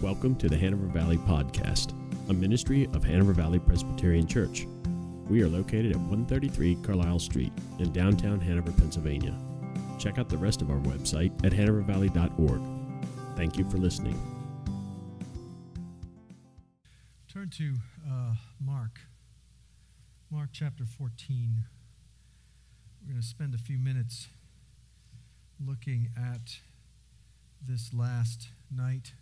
Welcome to the Hanover Valley Podcast, a ministry of Hanover Valley Presbyterian Church. We are located at 133 Carlisle Street in downtown Hanover, Pennsylvania. Check out the rest of our website at hanovervalley.org. Thank you for listening. Turn to uh, Mark, Mark chapter 14. We're going to spend a few minutes looking at this last night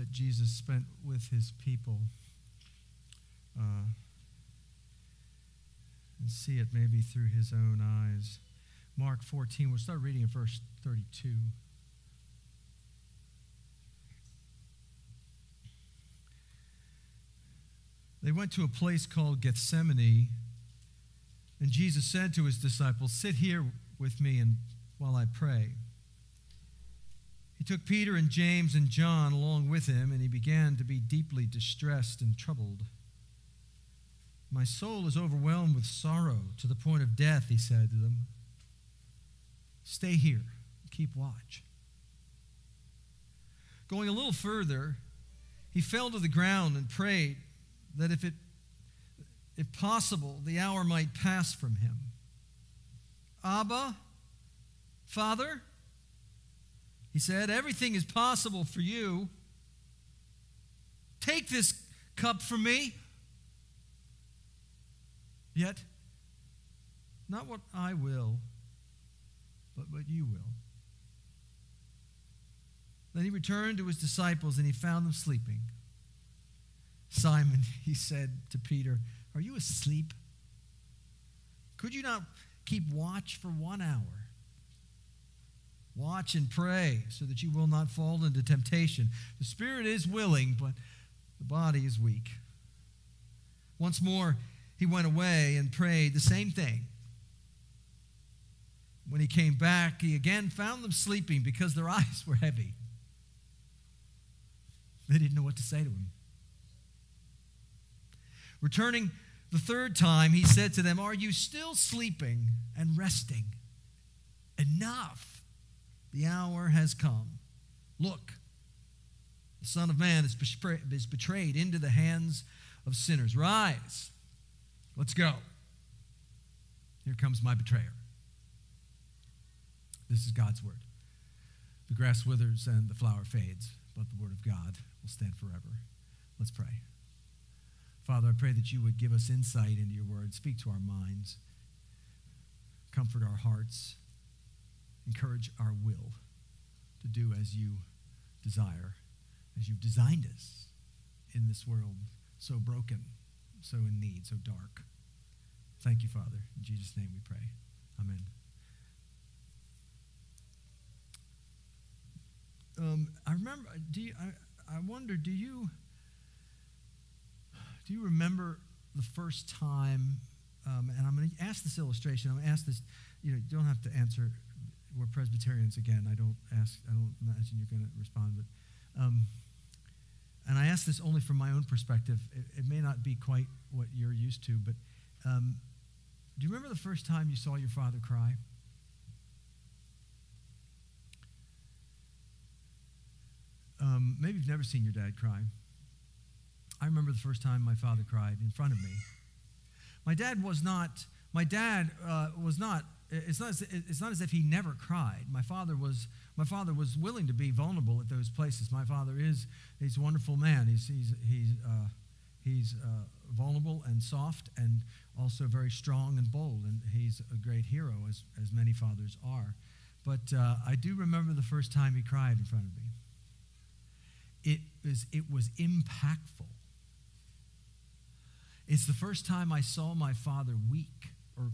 that Jesus spent with his people uh, and see it maybe through his own eyes. Mark 14, we'll start reading in verse 32. They went to a place called Gethsemane, and Jesus said to his disciples, Sit here with me and while I pray. He took Peter and James and John along with him, and he began to be deeply distressed and troubled. My soul is overwhelmed with sorrow to the point of death, he said to them. Stay here, keep watch. Going a little further, he fell to the ground and prayed that if it if possible, the hour might pass from him. Abba, Father, he said, Everything is possible for you. Take this cup from me. Yet, not what I will, but what you will. Then he returned to his disciples and he found them sleeping. Simon, he said to Peter, Are you asleep? Could you not keep watch for one hour? Watch and pray so that you will not fall into temptation. The spirit is willing, but the body is weak. Once more, he went away and prayed the same thing. When he came back, he again found them sleeping because their eyes were heavy. They didn't know what to say to him. Returning the third time, he said to them, Are you still sleeping and resting? Enough. The hour has come. Look, the Son of Man is betrayed into the hands of sinners. Rise. Let's go. Here comes my betrayer. This is God's word. The grass withers and the flower fades, but the word of God will stand forever. Let's pray. Father, I pray that you would give us insight into your word, speak to our minds, comfort our hearts encourage our will to do as you desire, as you've designed us in this world so broken, so in need, so dark. Thank you, Father. In Jesus' name we pray. Amen. Um, I remember. Do you, I, I wonder. Do you do you remember the first time? Um, and I'm going to ask this illustration. I'm going to ask this. You know, you don't have to answer we're Presbyterians again. I don't ask. I don't imagine you're going to respond, but um, and I ask this only from my own perspective. It, it may not be quite what you're used to, but um, do you remember the first time you saw your father cry? Um, maybe you've never seen your dad cry. I remember the first time my father cried in front of me. My dad was not. My dad uh, was not it's not, as, it's not as if he never cried. My father was, my father was willing to be vulnerable at those places. My father is he's a wonderful man. He's, he's, he's, uh, he's uh, vulnerable and soft and also very strong and bold. And he's a great hero, as, as many fathers are. But uh, I do remember the first time he cried in front of me. It was, it was impactful. It's the first time I saw my father weak or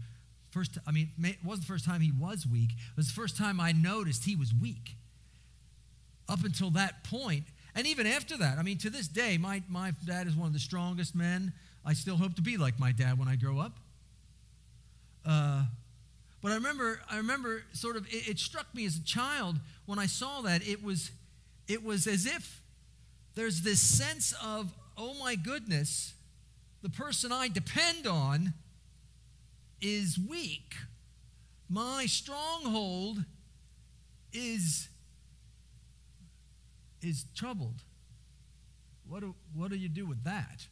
First, I mean, it wasn't the first time he was weak. It was the first time I noticed he was weak. Up until that point, and even after that, I mean, to this day, my, my dad is one of the strongest men. I still hope to be like my dad when I grow up. Uh, but I remember, I remember sort of, it, it struck me as a child when I saw that. It was, it was as if there's this sense of, oh my goodness, the person I depend on is weak. My stronghold is, is troubled. what do, what do you do with that?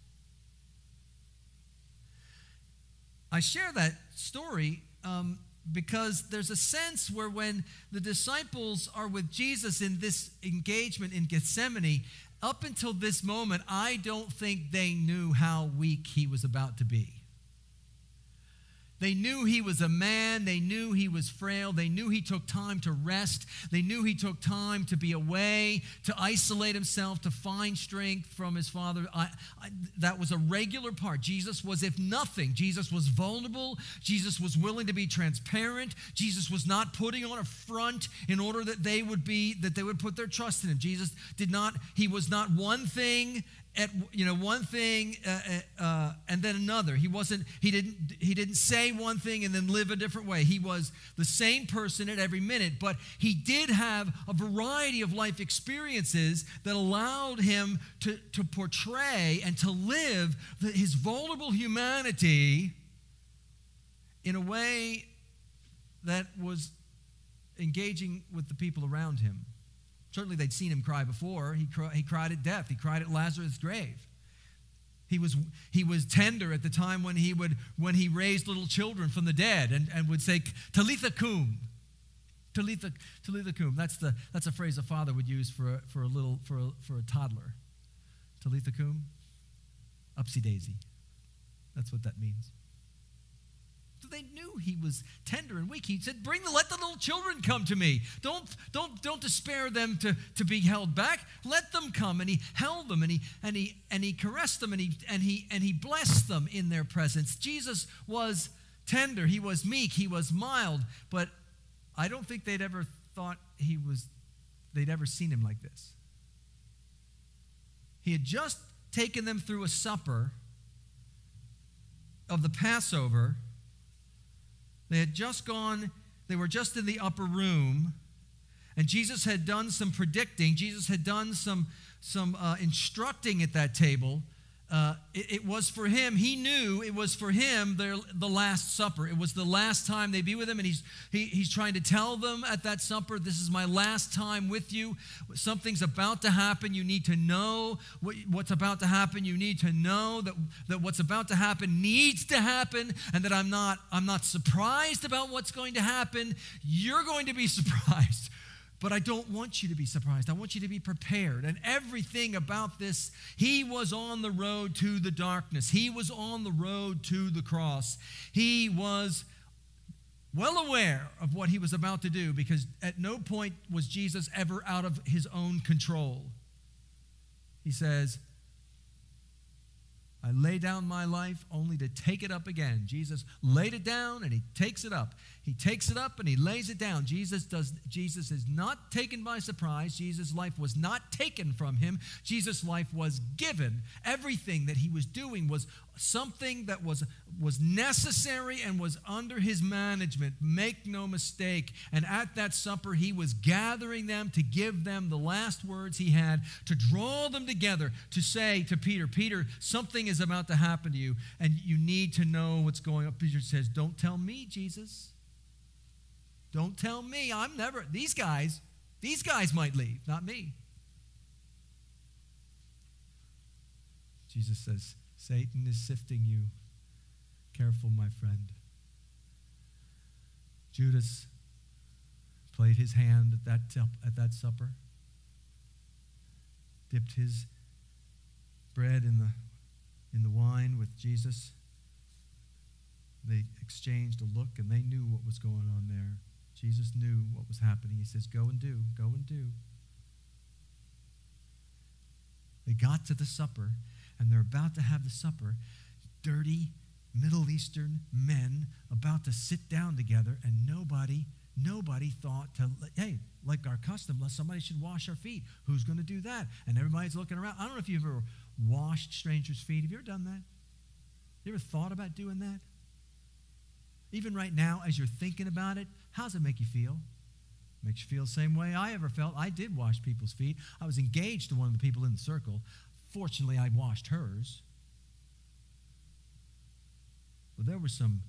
I share that story um, because there's a sense where when the disciples are with Jesus in this engagement in Gethsemane, up until this moment, I don't think they knew how weak he was about to be. They knew he was a man. They knew he was frail. They knew he took time to rest. They knew he took time to be away, to isolate himself, to find strength from his father. I, I, that was a regular part. Jesus was, if nothing, Jesus was vulnerable. Jesus was willing to be transparent. Jesus was not putting on a front in order that they would be, that they would put their trust in him. Jesus did not, he was not one thing at you know one thing uh, uh, uh, and then another. He wasn't he didn't he didn't say one thing and then live a different way. He was the same person at every minute but he did have a variety of life experiences that allowed him to, to portray and to live the, his vulnerable humanity in a way that was engaging with the people around him Certainly they'd seen him cry before. He, he cried at death, he cried at Lazarus' grave. He was, he was tender at the time when he, would, when he raised little children from the dead and, and would say, Talitha cum. Talitha, Talitha cum. That's, the, that's a phrase a father would use for a, for a little, for a, for a toddler. Talitha cum, upsy daisy. That's what that means. They knew he was tender and weak. He said, Bring the let the little children come to me. Don't, don't, don't despair them to, to be held back. Let them come. And he held them and he and he and he caressed them and he and he and he blessed them in their presence. Jesus was tender, he was meek, he was mild, but I don't think they'd ever thought he was they'd ever seen him like this. He had just taken them through a supper of the Passover they had just gone, they were just in the upper room, and Jesus had done some predicting. Jesus had done some, some uh, instructing at that table uh, it, it, was for him. He knew it was for him their, the Last Supper. It was the last time they'd be with him, and he's, he, he's trying to tell them at that supper, This is my last time with you. Something's about to happen. You need to know what, what's about to happen. You need to know that, that what's about to happen needs to happen, and that I'm not, I'm not surprised about what's going to happen. You're going to be surprised but I don't want you to be surprised. I want you to be prepared. And everything about this, he was on the road to the darkness, he was on the road to the cross. He was well aware of what he was about to do because at no point was Jesus ever out of his own control. He says, I lay down my life only to take it up again. Jesus laid it down and he takes it up. He takes it up and he lays it down. Jesus does Jesus is not taken by surprise. Jesus' life was not taken from him. Jesus' life was given. Everything that he was doing was something that was was necessary and was under his management. Make no mistake. And at that supper he was gathering them to give them the last words he had to draw them together to say to Peter, Peter, something is about to happen to you and you need to know what's going on. Peter says, "Don't tell me, Jesus." Don't tell me. I'm never, these guys, these guys might leave, not me. Jesus says, Satan is sifting you. Careful, my friend. Judas played his hand at that, at that supper, dipped his bread in the, in the wine with Jesus. They exchanged a look and they knew what was going on there. Jesus knew what was happening. He says, Go and do, go and do. They got to the supper, and they're about to have the supper. Dirty Middle Eastern men about to sit down together, and nobody, nobody thought to, hey, like our custom, somebody should wash our feet. Who's going to do that? And everybody's looking around. I don't know if you've ever washed strangers' feet. Have you ever done that? You ever thought about doing that? Even right now, as you're thinking about it, how does it make you feel? Makes you feel the same way I ever felt. I did wash people's feet. I was engaged to one of the people in the circle. Fortunately, I washed hers. But there were some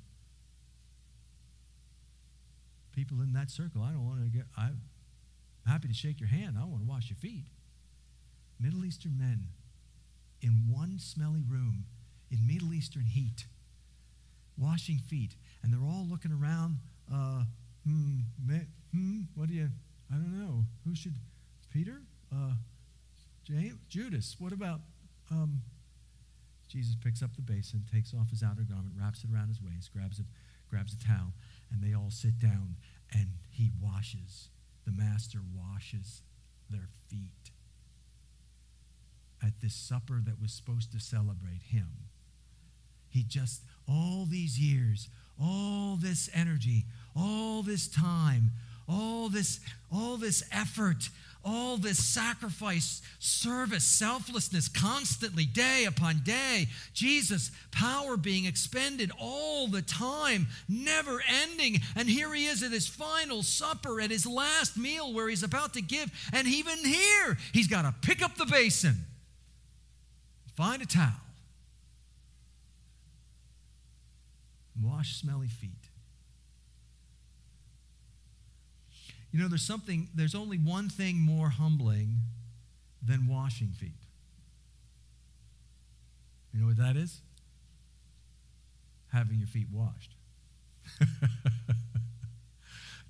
people in that circle. I don't want to get, I'm happy to shake your hand. I don't want to wash your feet. Middle Eastern men in one smelly room in Middle Eastern heat, washing feet. And they're all looking around. Uh, hmm, hmm, what do you, I don't know. Who should, Peter? Uh, James? What about, um, Jesus picks up the basin, takes off his outer garment, wraps it around his waist, grabs a, grabs a towel, and they all sit down, and he washes. The master washes their feet at this supper that was supposed to celebrate him. He just, all these years, all this energy, all this time, all this, all this effort, all this sacrifice, service, selflessness, constantly, day upon day. Jesus' power being expended all the time, never ending. And here he is at his final supper, at his last meal where he's about to give. And even here, he's got to pick up the basin, find a towel, wash smelly feet. You know, there's something, there's only one thing more humbling than washing feet. You know what that is? Having your feet washed.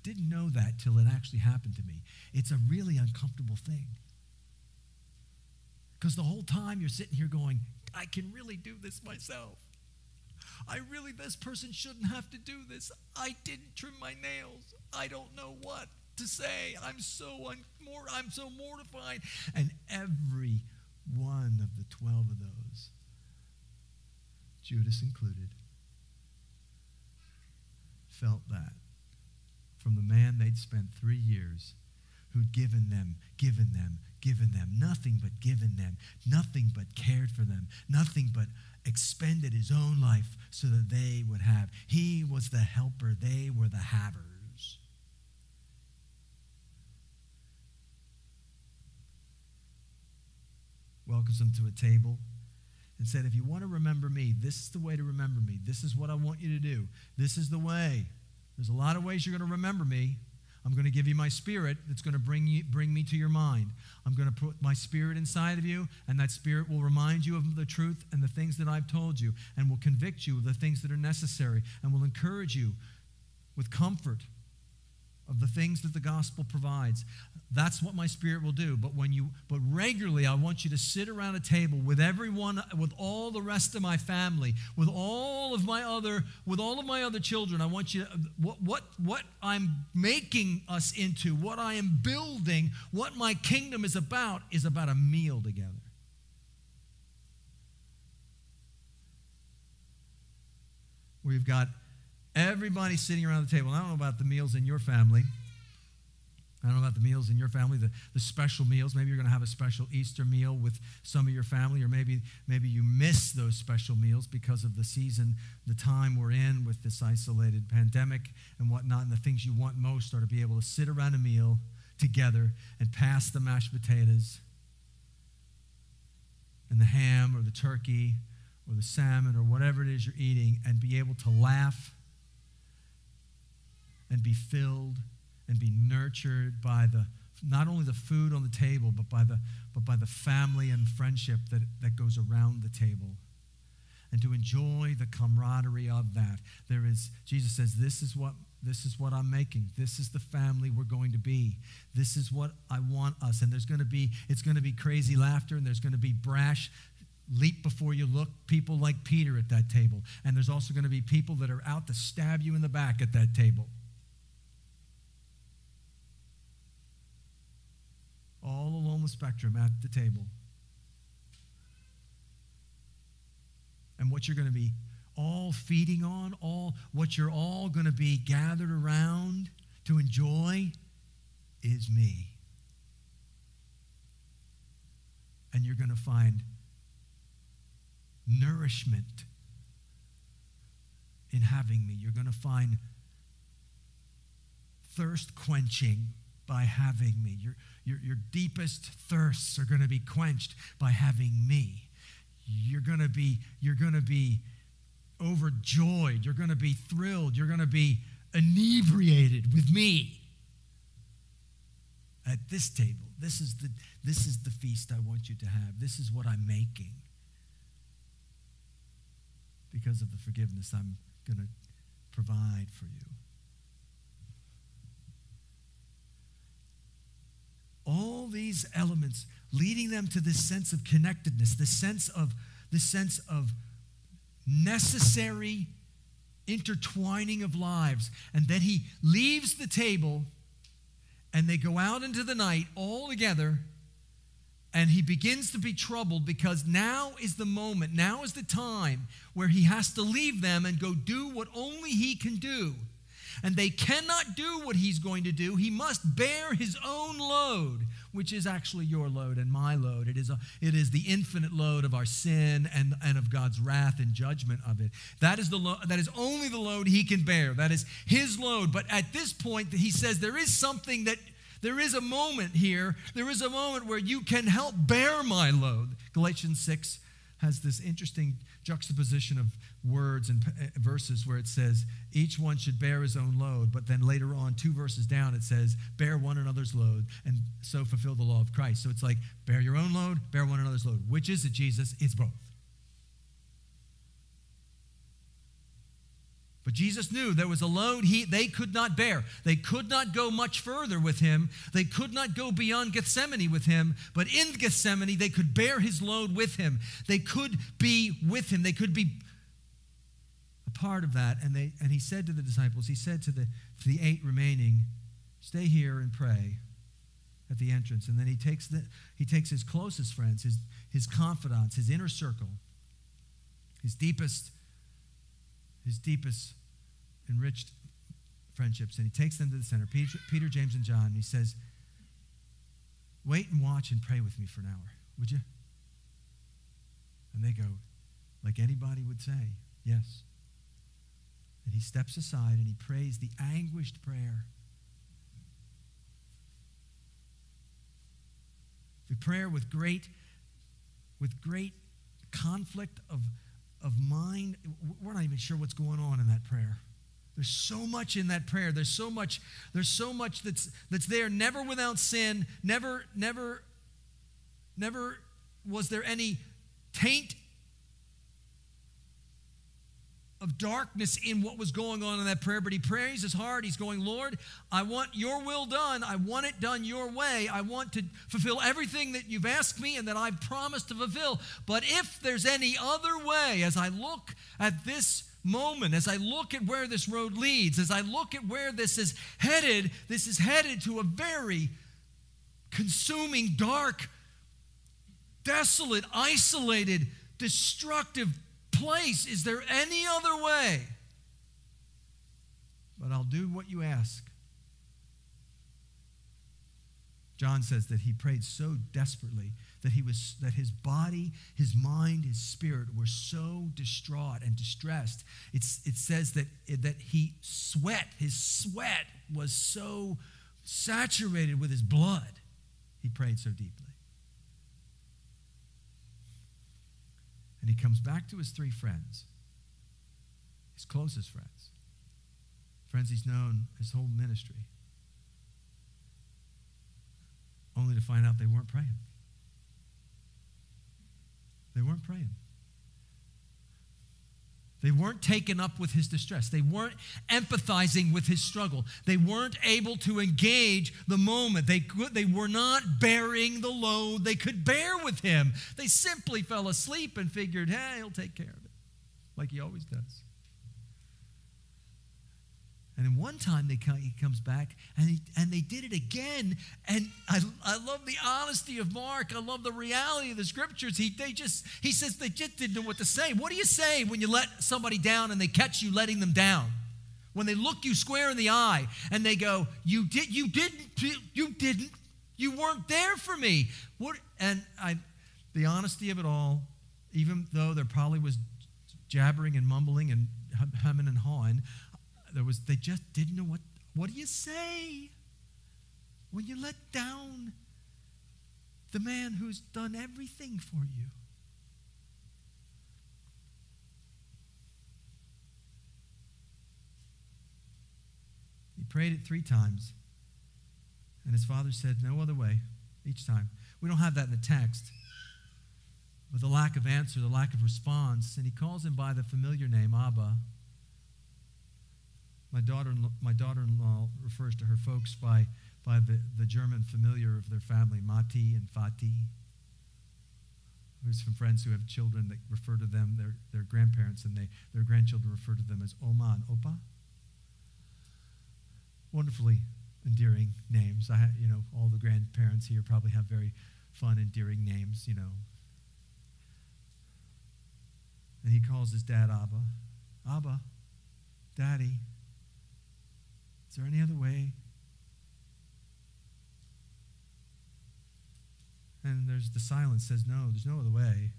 Didn't know that till it actually happened to me. It's a really uncomfortable thing. Because the whole time you're sitting here going, I can really do this myself. I really, this person shouldn't have to do this. I didn't trim my nails. I don't know what to say. I'm so un- more, I'm so mortified. And every one of the 12 of those, Judas included, felt that from the man they'd spent three years who'd given them, given them, given them, nothing but given them, nothing but cared for them, nothing but expended his own life so that they would have. He was the helper, they were the havers. Welcomes them to a table and said, If you want to remember me, this is the way to remember me. This is what I want you to do. This is the way. There's a lot of ways you're going to remember me. I'm going to give you my spirit that's going to bring, you, bring me to your mind. I'm going to put my spirit inside of you, and that spirit will remind you of the truth and the things that I've told you, and will convict you of the things that are necessary, and will encourage you with comfort of the things that the gospel provides. That's what my spirit will do. But when you but regularly I want you to sit around a table with everyone with all the rest of my family, with all of my other with all of my other children. I want you to, what what what I'm making us into, what I am building, what my kingdom is about is about a meal together. We've got Everybody sitting around the table. I don't know about the meals in your family. I don't know about the meals in your family, the, the special meals. Maybe you're going to have a special Easter meal with some of your family, or maybe, maybe you miss those special meals because of the season, the time we're in with this isolated pandemic and whatnot. And the things you want most are to be able to sit around a meal together and pass the mashed potatoes and the ham or the turkey or the salmon or whatever it is you're eating and be able to laugh and be filled and be nurtured by the not only the food on the table but by the but by the family and friendship that, that goes around the table. And to enjoy the camaraderie of that there is jesus says this is what this is what i'm making. This is the family we're going to be. This is what i want us. And there's going to be it's going to be crazy laughter and there's going to be brash leap before you look people like peter at that table. And there's also going to be people that are out to stab you in the back at that table all along the spectrum at the table. And what you're going to be all feeding on, all what you're all going to be gathered around to enjoy is me. And you're going to find nourishment in having me. You're going to find thirst quenching by having me. Your, your, your deepest thirsts are going to be quenched by having me. You're going to be, you're going to be overjoyed. You're going to be thrilled. You're going to be inebriated with me at this table. This is the, this is the feast I want you to have. This is what I'm making. because of the forgiveness I'm going to provide for you. All these elements leading them to this sense of connectedness, this sense of this sense of necessary intertwining of lives. And then he leaves the table and they go out into the night all together and he begins to be troubled because now is the moment, now is the time where he has to leave them and go do what only he can do. And they cannot do what he's going to do. He must bear his own load, which is actually your load and my load. It is, a, it is the infinite load of our sin and, and of God's wrath and judgment of it. That is, the lo- that is only the load he can bear. That is his load. But at this point, he says there is something that there is a moment here, there is a moment where you can help bear my load. Galatians 6 has this interesting juxtaposition of words and uh, verses where it says each one should bear his own load, but then later on, two verses down, it says bear one another's load and so fulfill the law of Christ. So it's like bear your own load, bear one another's load. Which is it, Jesus? It's both. But Jesus knew there was a load he, they could not bear. They could not go much further with him. They could not go beyond Gethsemane with him. But in Gethsemane, they could bear his load with him. They could be with him. They could be a part of that. And, they, and he said to the disciples, he said to the, to the eight remaining, stay here and pray at the entrance. And then he takes, the, he takes his closest friends, his, his confidants, his inner circle, his deepest his deepest enriched friendships, and he takes them to the center Peter, Peter, James, and John. And he says, Wait and watch and pray with me for an hour, would you? And they go, like anybody would say, Yes. And he steps aside and he prays the anguished prayer. The prayer with great, with great conflict of of mind. We're not even sure what's going on in that prayer. There's so much in that prayer. There's so much, there's so much that's that's there, never without sin, never, never, never was there any taint of darkness in what was going on in that prayer, but he prays his heart. He's going, Lord, I want your will done. I want it done your way. I want to fulfill everything that you've asked me and that I've promised to fulfill. But if there's any other way, as I look at this moment, as I look at where this road leads, as I look at where this is headed, this is headed to a very consuming, dark, desolate, isolated, destructive place. Is there any other way? But I'll do what you ask. John says that he prayed so desperately that he was that his body, his mind, his spirit were so distraught and distressed. It's, it says that, that he sweat, his sweat was so saturated with his blood. He prayed so deeply. And he comes back to his three friends, his closest friends, friends he's known his whole ministry, only to find out they weren't praying. They weren't praying. They weren't taken up with his distress. They weren't empathizing with his struggle. They weren't able to engage the moment. They, could, they were not bearing the load they could bear with him. They simply fell asleep and figured, hey, he'll take care of it, like he always does. And then one time they come, he comes back and, he, and they did it again. And I, I love the honesty of Mark. I love the reality of the scriptures. He, they just, he says they just didn't know what to say. What do you say when you let somebody down and they catch you letting them down? When they look you square in the eye and they go, you, did, you didn't, you didn't, you weren't there for me. What, and I, the honesty of it all, even though there probably was jabbering and mumbling and humming and hawing, there was they just didn't know what what do you say when you let down the man who's done everything for you he prayed it three times and his father said no other way each time we don't have that in the text But the lack of answer, the lack of response, and he calls him by the familiar name, Abba. My daughter, my daughter-in-law refers to her folks by, by the, the German familiar of their family, Mati and Fati. There's some friends who have children that refer to them, their, their grandparents, and they, their grandchildren refer to them as Oma and Opa. Wonderfully endearing names. I, you know, all the grandparents here probably have very fun, endearing names, you know. And he calls his dad Abba. Abba, Daddy, is there any other way? And there's the silence says, No, there's no other way.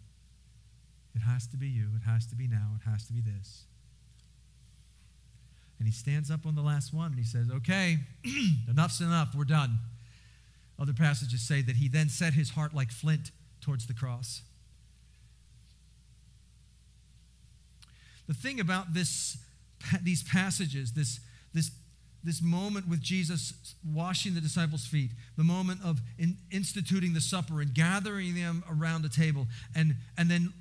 It has to be you. It has to be now. It has to be this. And he stands up on the last one and he says, Okay, enough's enough. We're done. Other passages say that he then set his heart like flint towards the cross. The thing about this, these passages, this, this, this moment with Jesus washing the disciples' feet, the moment of in, instituting the supper and gathering them around the table, and, and then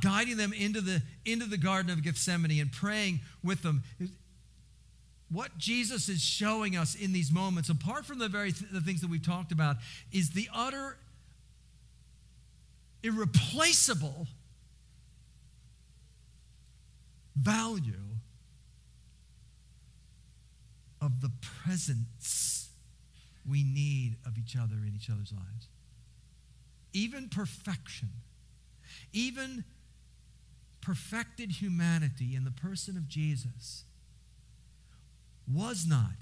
guiding them into the, into the Garden of Gethsemane and praying with them. What Jesus is showing us in these moments, apart from the very th- the things that we've talked about, is the utter irreplaceable value of the presence we need of each other in each other's lives. Even perfection, even perfected humanity in the person of Jesus was not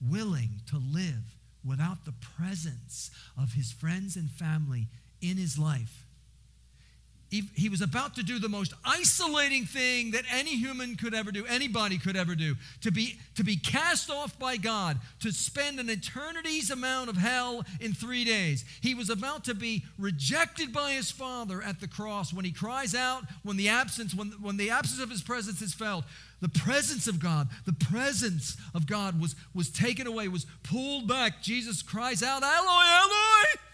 willing to live without the presence of his friends and family in his life he, he was about to do the most isolating thing that any human could ever do, anybody could ever do, to be, to be cast off by God, to spend an eternity's amount of hell in three days. He was about to be rejected by his Father at the cross when he cries out, when the absence, when, when the absence of his presence is felt. The presence of God, the presence of God was, was taken away, was pulled back. Jesus cries out, Eloi, Eloi!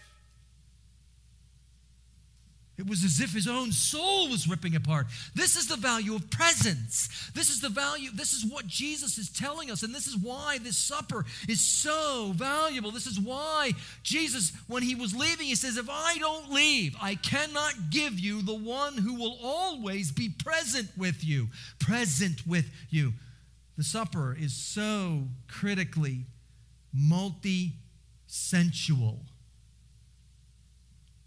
It was as if his own soul was ripping apart. This is the value of presence. This is the value, this is what Jesus is telling us. And this is why this supper is so valuable. This is why Jesus, when he was leaving, he says, If I don't leave, I cannot give you the one who will always be present with you. Present with you. The supper is so critically multi sensual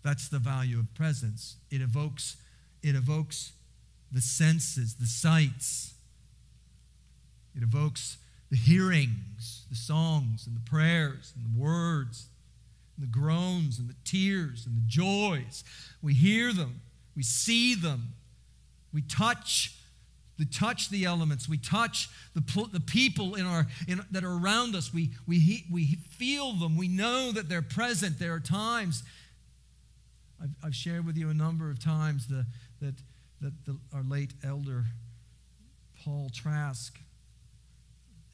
that's the value of presence. It evokes, it evokes the senses, the sights. It evokes the hearings, the songs and the prayers and the words, and the groans and the tears and the joys. We hear them, we see them, we touch we touch the elements. We touch the, the people in our, in, that are around us. We, we, we feel them. We know that they're present. There are times I've, I've shared with you a number of times the, that, that the, our late elder, Paul Trask,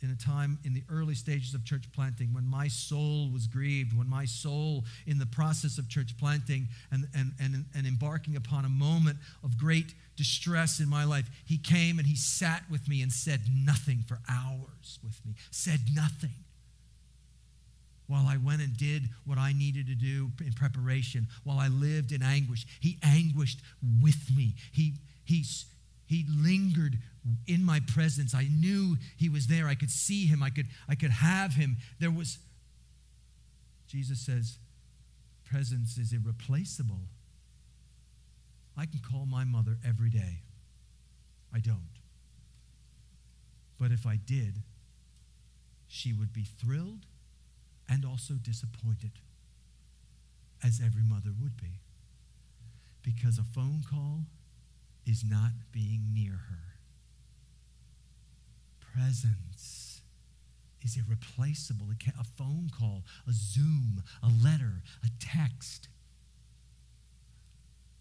in a time in the early stages of church planting when my soul was grieved, when my soul, in the process of church planting and, and, and, and embarking upon a moment of great distress in my life, he came and he sat with me and said nothing for hours with me, said nothing while I went and did what I needed to do in preparation, while I lived in anguish. He anguished with me. He, he, he lingered in my presence. I knew he was there. I could see him. I could, I could have him. There was, Jesus says, presence is irreplaceable. I can call my mother every day. I don't. But if I did, she would be thrilled and also disappointed, as every mother would be, because a phone call is not being near her. Presence is irreplaceable. A phone call, a Zoom, a letter, a text.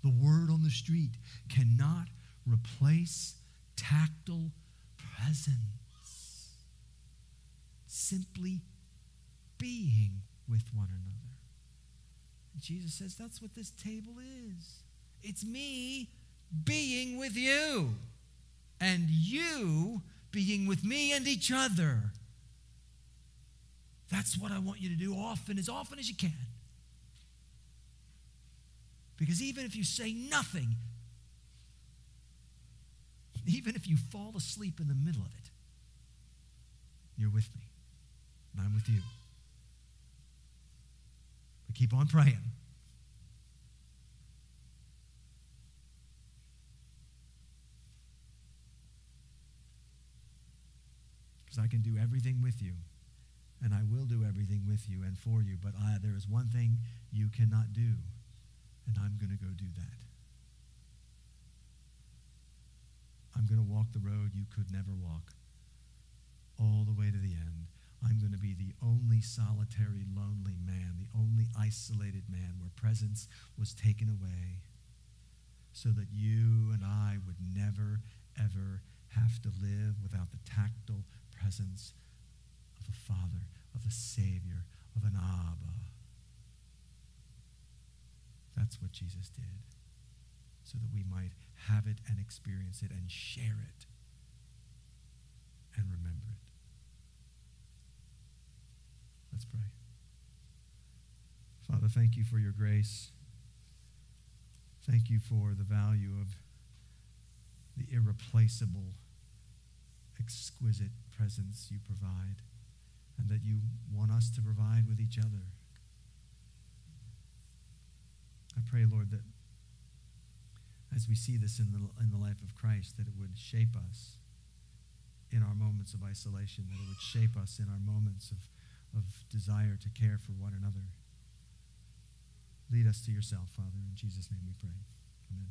The word on the street cannot replace tactile presence. Simply being with one another. And Jesus says that's what this table is. It's me being with you and you being with me and each other. That's what I want you to do often, as often as you can. Because even if you say nothing, even if you fall asleep in the middle of it, you're with me, and I'm with you. But keep on praying. Because I can do everything with you, and I will do everything with you and for you. But I, there is one thing you cannot do, and I'm going to go do that. I'm going to walk the road you could never walk all the way to the end. I'm going to be the only solitary, lonely man, the only isolated man where presence was taken away so that you and I would never, ever have to live without the tactile presence of a Father, of a Savior, of an Abba. That's what Jesus did so that we might have it and experience it and share it and remember it. Let's pray. Father, thank you for your grace. Thank you for the value of the irreplaceable, exquisite presence you provide and that you want us to provide with each other. I pray, Lord, that as we see this in the, in the life of Christ, that it would shape us in our moments of isolation, that it would shape us in our moments of, of desire to care for one another. Lead us to yourself, Father. In Jesus' name we pray. Amen.